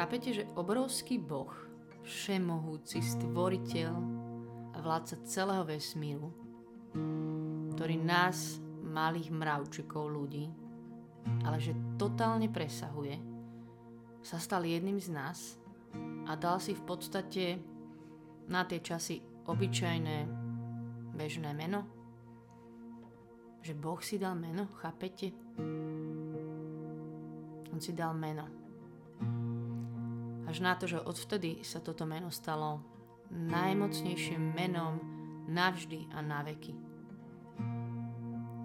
Chápete, že obrovský boh, všemohúci stvoriteľ a vládca celého vesmíru, ktorý nás, malých mravčikov ľudí, ale že totálne presahuje, sa stal jedným z nás a dal si v podstate na tie časy obyčajné bežné meno. Že Boh si dal meno, chápete? On si dal meno až na to, že odvtedy sa toto meno stalo najmocnejším menom navždy a na veky.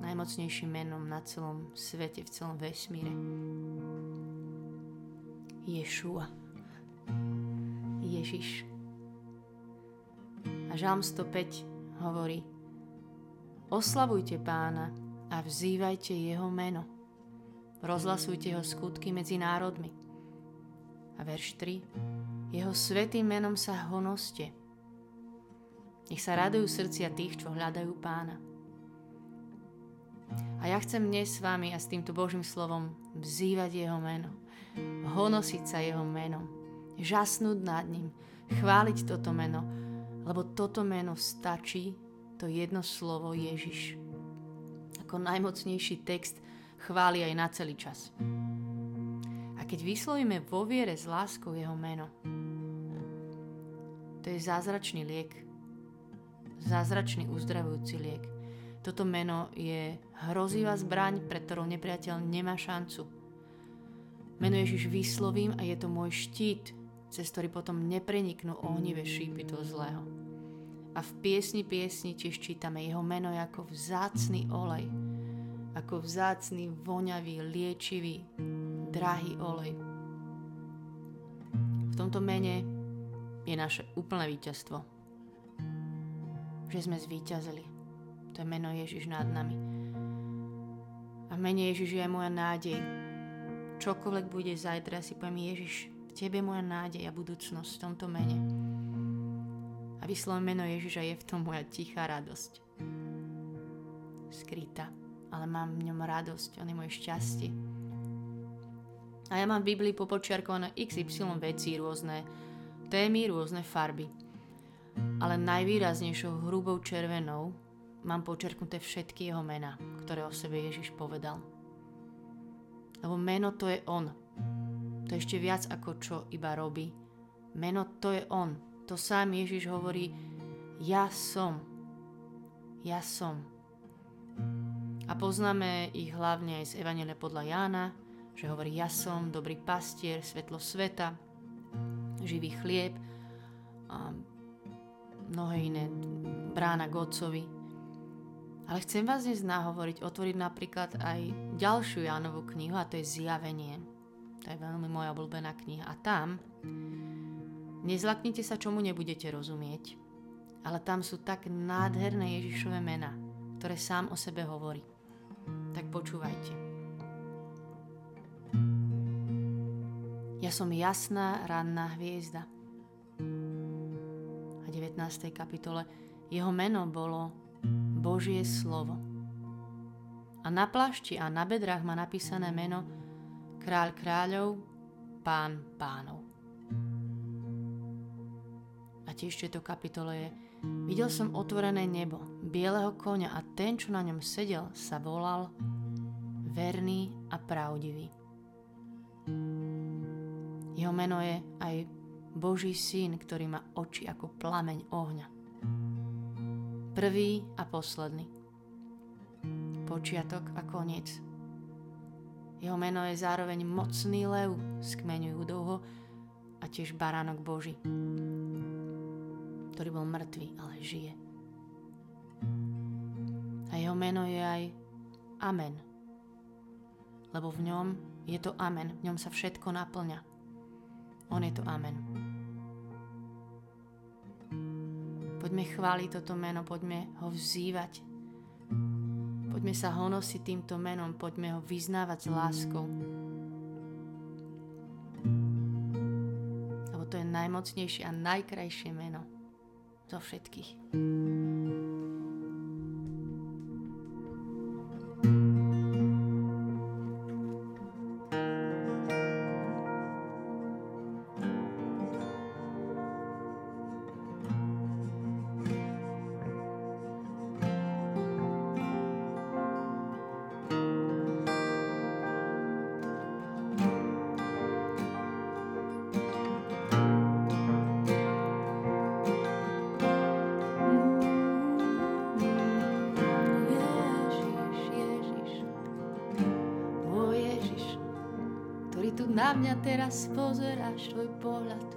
Najmocnejším menom na celom svete, v celom vesmíre. Ješua. Ježiš. A Žalm 105 hovorí Oslavujte pána a vzývajte jeho meno. Rozhlasujte jeho skutky medzi národmi a verš 3. Jeho svetým menom sa honoste. Nech sa radujú srdcia tých, čo hľadajú pána. A ja chcem dnes s vami a s týmto Božím slovom vzývať jeho meno. Honosiť sa jeho menom. Žasnúť nad ním. Chváliť toto meno. Lebo toto meno stačí to jedno slovo Ježiš. Ako najmocnejší text chváli aj na celý čas keď vyslovíme vo viere s láskou jeho meno, to je zázračný liek. Zázračný uzdravujúci liek. Toto meno je hrozivá zbraň, pre ktorou nepriateľ nemá šancu. Meno Ježiš vyslovím a je to môj štít, cez ktorý potom nepreniknú ohnivé šípy toho zlého. A v piesni piesni tiež čítame jeho meno ako vzácný olej, ako vzácný, voňavý, liečivý, drahý olej. V tomto mene je naše úplné víťazstvo. Že sme zvíťazili. To je meno Ježiš nad nami. A mene Ježiš je moja nádej. Čokoľvek bude zajtra, si poviem Ježiš, Tebe moja nádej a budúcnosť v tomto mene. A vyslovím meno Ježiša je v tom moja tichá radosť. Skrytá, ale mám v ňom radosť, on je moje šťastie. A ja mám v Biblii popočiarkované XY vecí, rôzne témy, rôzne farby. Ale najvýraznejšou hrubou červenou mám počerknuté všetky jeho mená, ktoré o sebe Ježiš povedal. Lebo meno to je on. To je ešte viac ako čo iba robí. Meno to je on. To sám Ježiš hovorí, ja som. Ja som. A poznáme ich hlavne aj z Evangelia podľa Jána, že hovorí ja som dobrý pastier, svetlo sveta, živý chlieb a mnohé iné, brána k. Ale chcem vás dnes nahovoriť, otvoriť napríklad aj ďalšiu Jánovú knihu a to je Zjavenie. To je veľmi moja obľúbená kniha. A tam nezlaknite sa, čomu nebudete rozumieť, ale tam sú tak nádherné Ježišové mená, ktoré sám o sebe hovorí. Tak počúvajte. Ja som jasná ranná hviezda. A 19. kapitole jeho meno bolo Božie slovo. A na plášti a na bedrách má napísané meno Kráľ kráľov, Pán pánov. A tiež v kapitole je Videl som otvorené nebo, bieleho koňa a ten, čo na ňom sedel, sa volal Verný a pravdivý. Jeho meno je aj Boží syn, ktorý má oči ako plameň ohňa. Prvý a posledný. Počiatok a koniec. Jeho meno je zároveň mocný lev z kmeňu Judovho a tiež baránok Boží, ktorý bol mŕtvý, ale žije. A jeho meno je aj Amen. Lebo v ňom je to Amen, v ňom sa všetko naplňa. On je to Amen. Poďme chváliť toto meno, poďme ho vzývať. Poďme sa honosiť týmto menom, poďme ho vyznávať s láskou. Lebo to je najmocnejšie a najkrajšie meno zo všetkých. Pozeráš, tvoj pohľad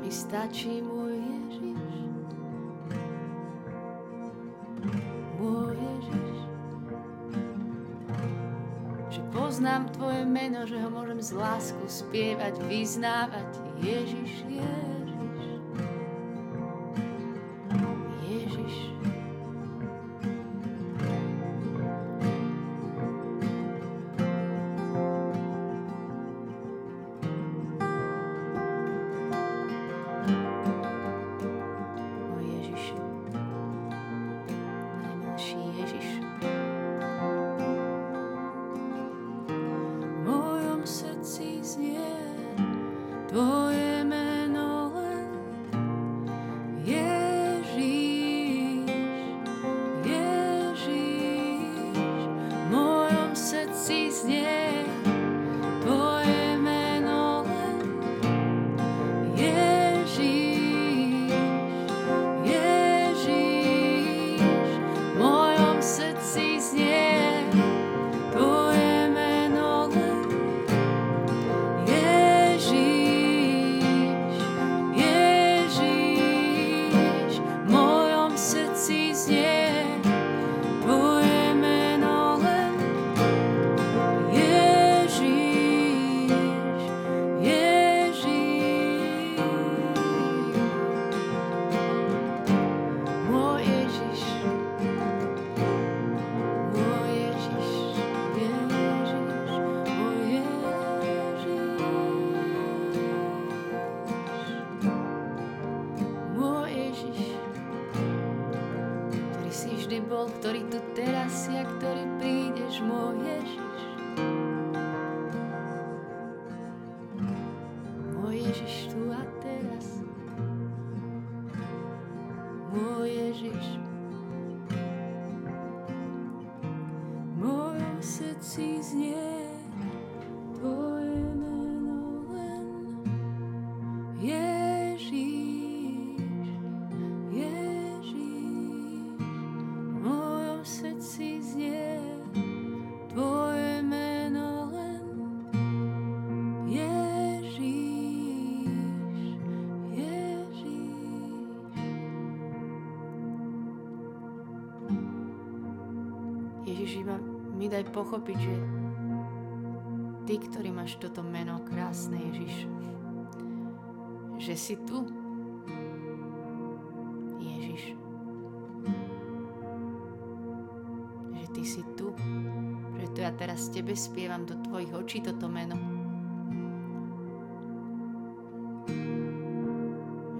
mi stačí môj Ježiš. Môj Ježiš. Že poznám tvoje meno, že ho môžem z lásku spievať, vyznávať. Ježiš, Ježiš. daj pochopiť, že ty, ktorý máš toto meno krásne, Ježiš, že si tu, Ježiš. Že ty si tu, že to ja teraz tebe spievam do tvojich očí toto meno.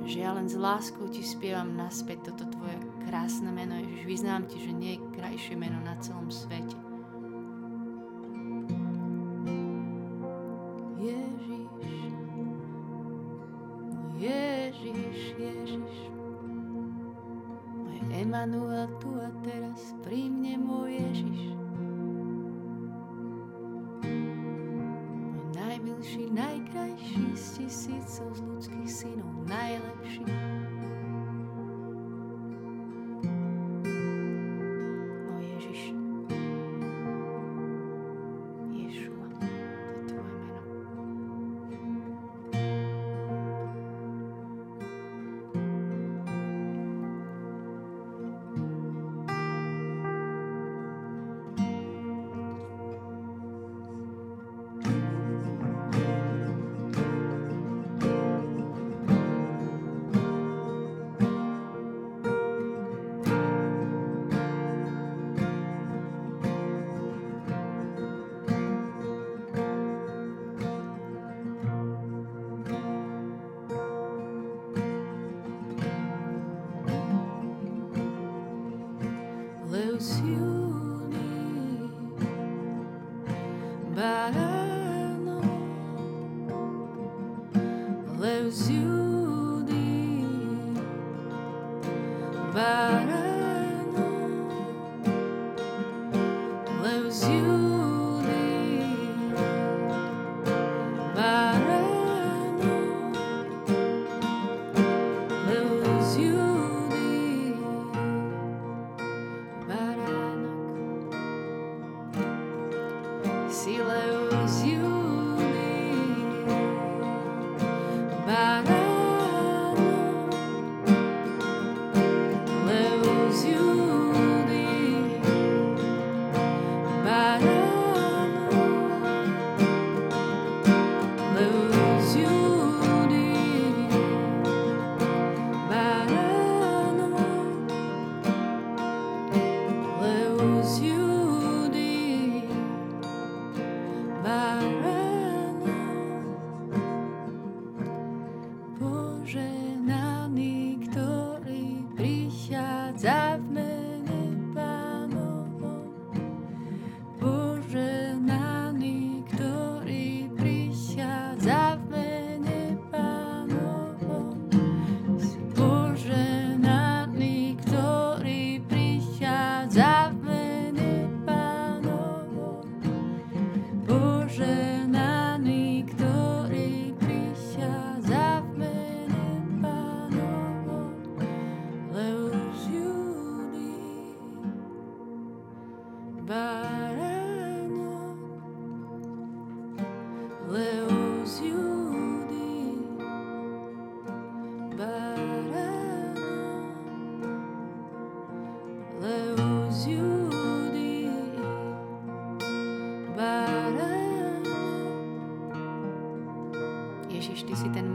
Že ja len s láskou ti spievam naspäť toto tvoje krásne meno, Ježiš. Vyznám ti, že nie je krajšie meno na celom svete. Emanuel tu a teraz pri mne môj Ježiš. Môj najmilší, najkrajší z tisícov z ľudských synov, najlepší.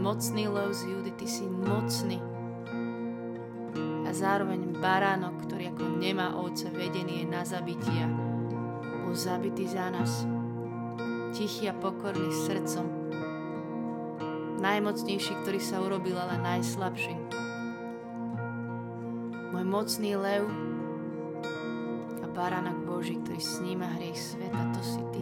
Mocný lov z Judy, ty si mocný. A zároveň baránok, ktorý ako nemá ovce vedený je na zabitia, bol zabitý za nás. Tichý a pokorný srdcom. Najmocnejší, ktorý sa urobil, ale najslabší. Môj mocný lev a baránok Boží, ktorý sníma hriech sveta, to si ty.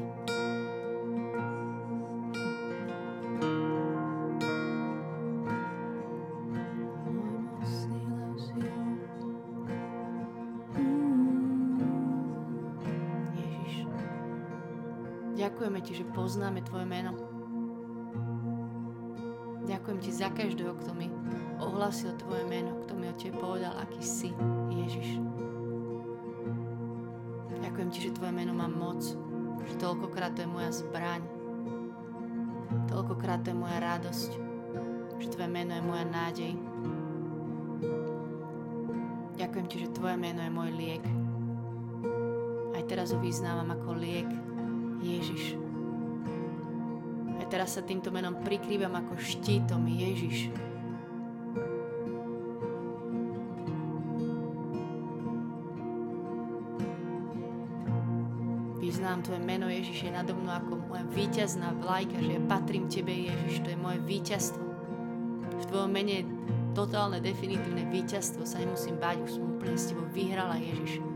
Poznáme Tvoje meno. Ďakujem Ti za každého, kto mi ohlasil Tvoje meno, kto mi o Tebe povedal, aký si, Ježiš. Ďakujem Ti, že Tvoje meno má moc, že toľkokrát to je moja zbraň, toľkokrát to je moja radosť, že Tvoje meno je moja nádej. Ďakujem Ti, že Tvoje meno je môj liek. Aj teraz ho vyznávam ako liek Ježiš. Teraz sa týmto menom prikrývam ako štítom Ježiš. Vyznám Tvoje meno Ježiš je nado mnou ako moja víťazná vlajka, že ja patrím Tebe Ježiš, to je moje víťazstvo. V Tvojom mene je totálne, definitívne víťazstvo, sa nemusím báť, už som úplne s Tebou vyhrala Ježiš.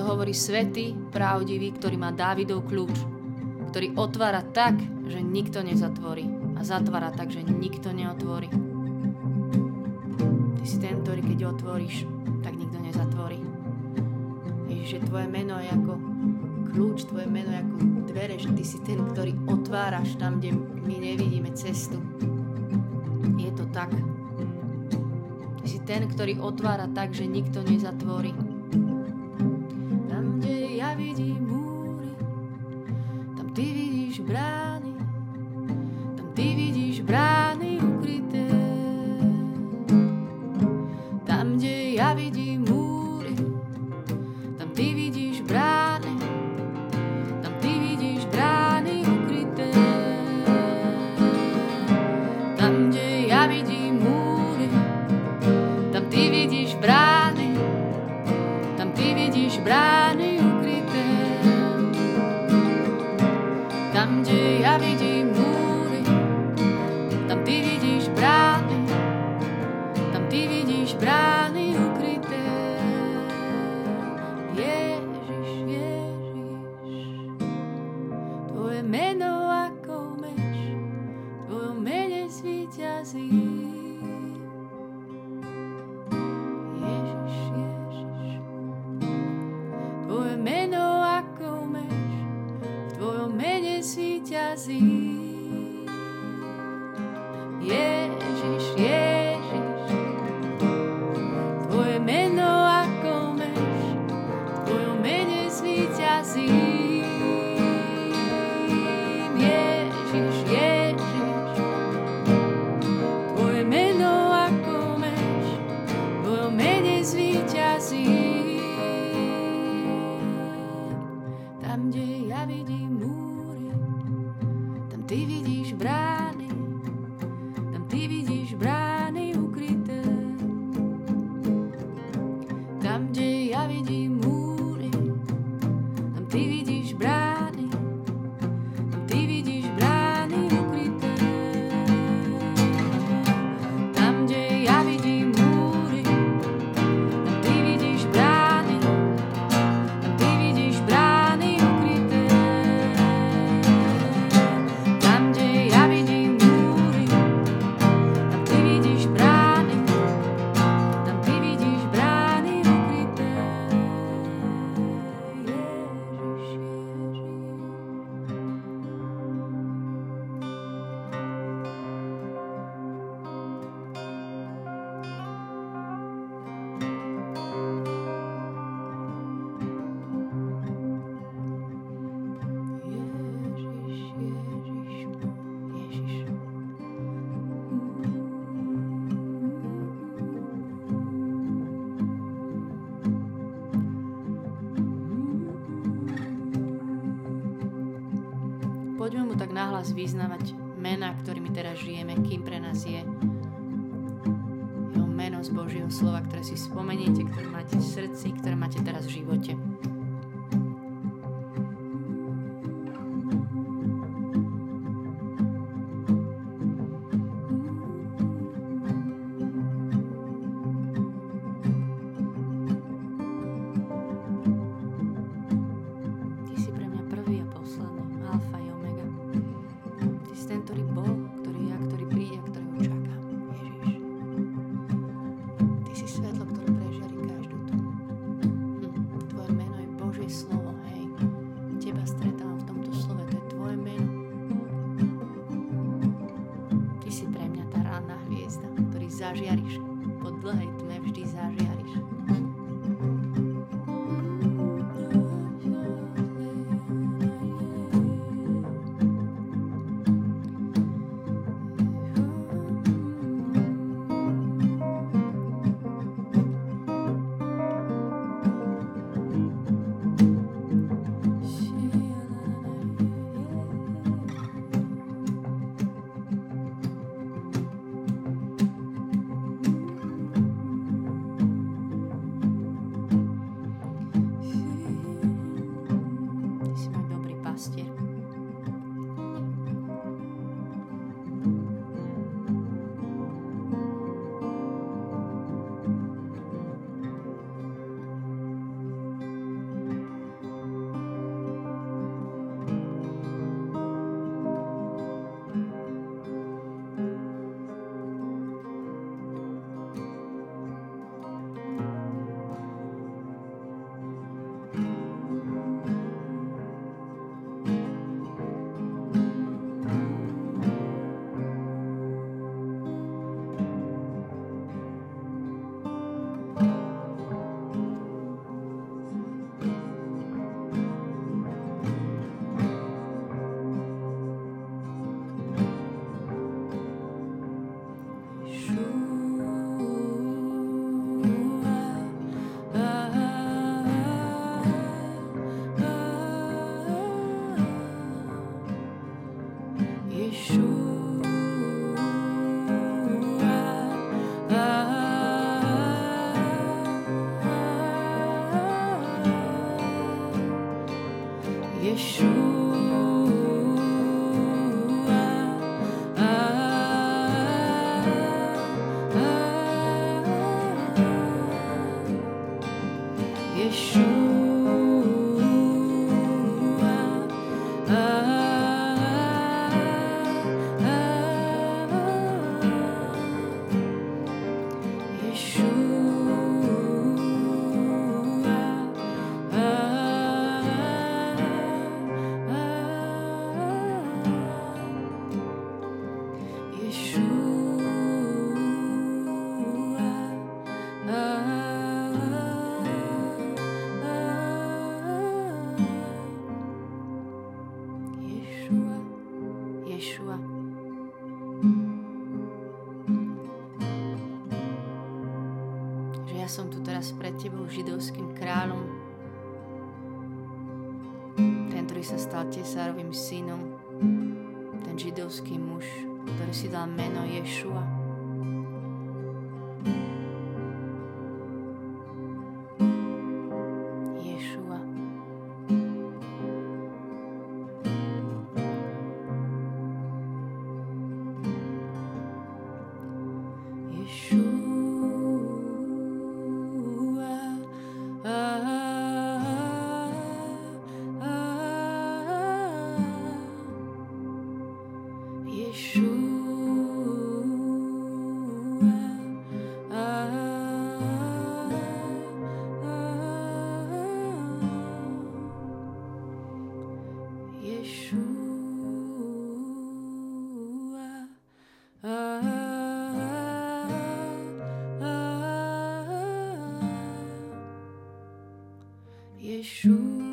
Hovorí svetý, pravdivý, ktorý má Dávidov kľúč, ktorý otvára tak, že nikto nezatvorí a zatvára tak, že nikto neotvorí. Ty si ten, ktorý keď otvoríš, tak nikto nezatvorí. Ježiš, tvoje meno je ako kľúč, tvoje meno je ako dvere, že ty si ten, ktorý otváraš tam, kde my nevidíme cestu. Je to tak. Ty si ten, ktorý otvára tak, že nikto nezatvorí. visite as ilhas. Nahlas vyznávať mená, ktorými teraz žijeme, kým pre nás je. Jeho meno z Božieho slova, ktoré si spomeniete, ktoré máte v srdci, ktoré máte teraz v živote. slow. Meno Ješua. Že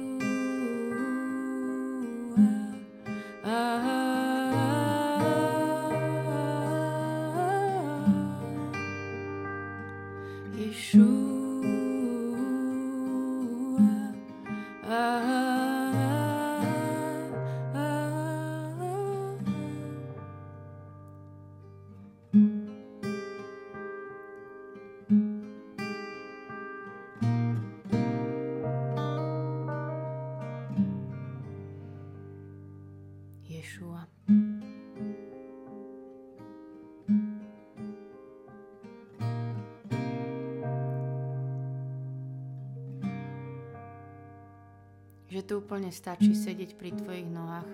tu úplne stačí sedieť pri tvojich nohách.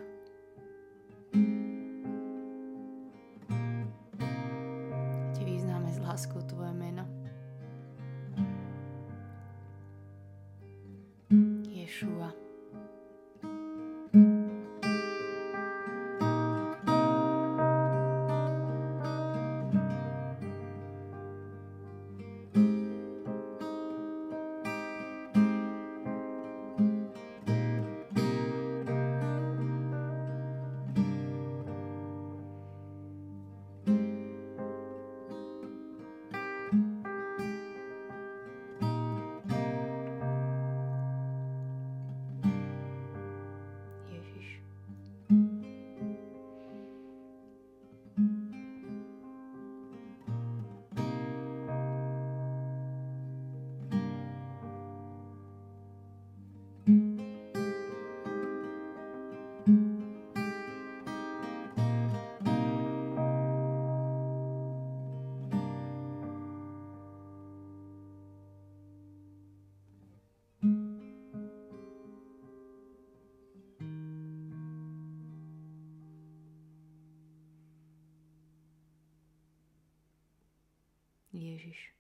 Ježiš.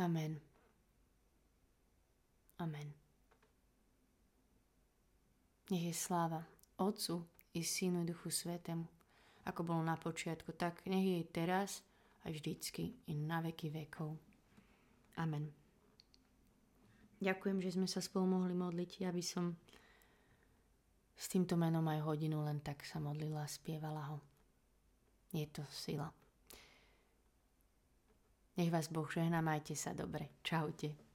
Amen. Amen. Nech je sláva Otcu i Synu i Duchu Svetému, ako bolo na počiatku, tak nech je teraz a vždycky i na veky vekov. Amen. Ďakujem, že sme sa spolu mohli modliť, aby som s týmto menom aj hodinu len tak sa modlila a spievala ho. Je to sila. Nech vás Boh žehná, majte sa dobre. Čaute.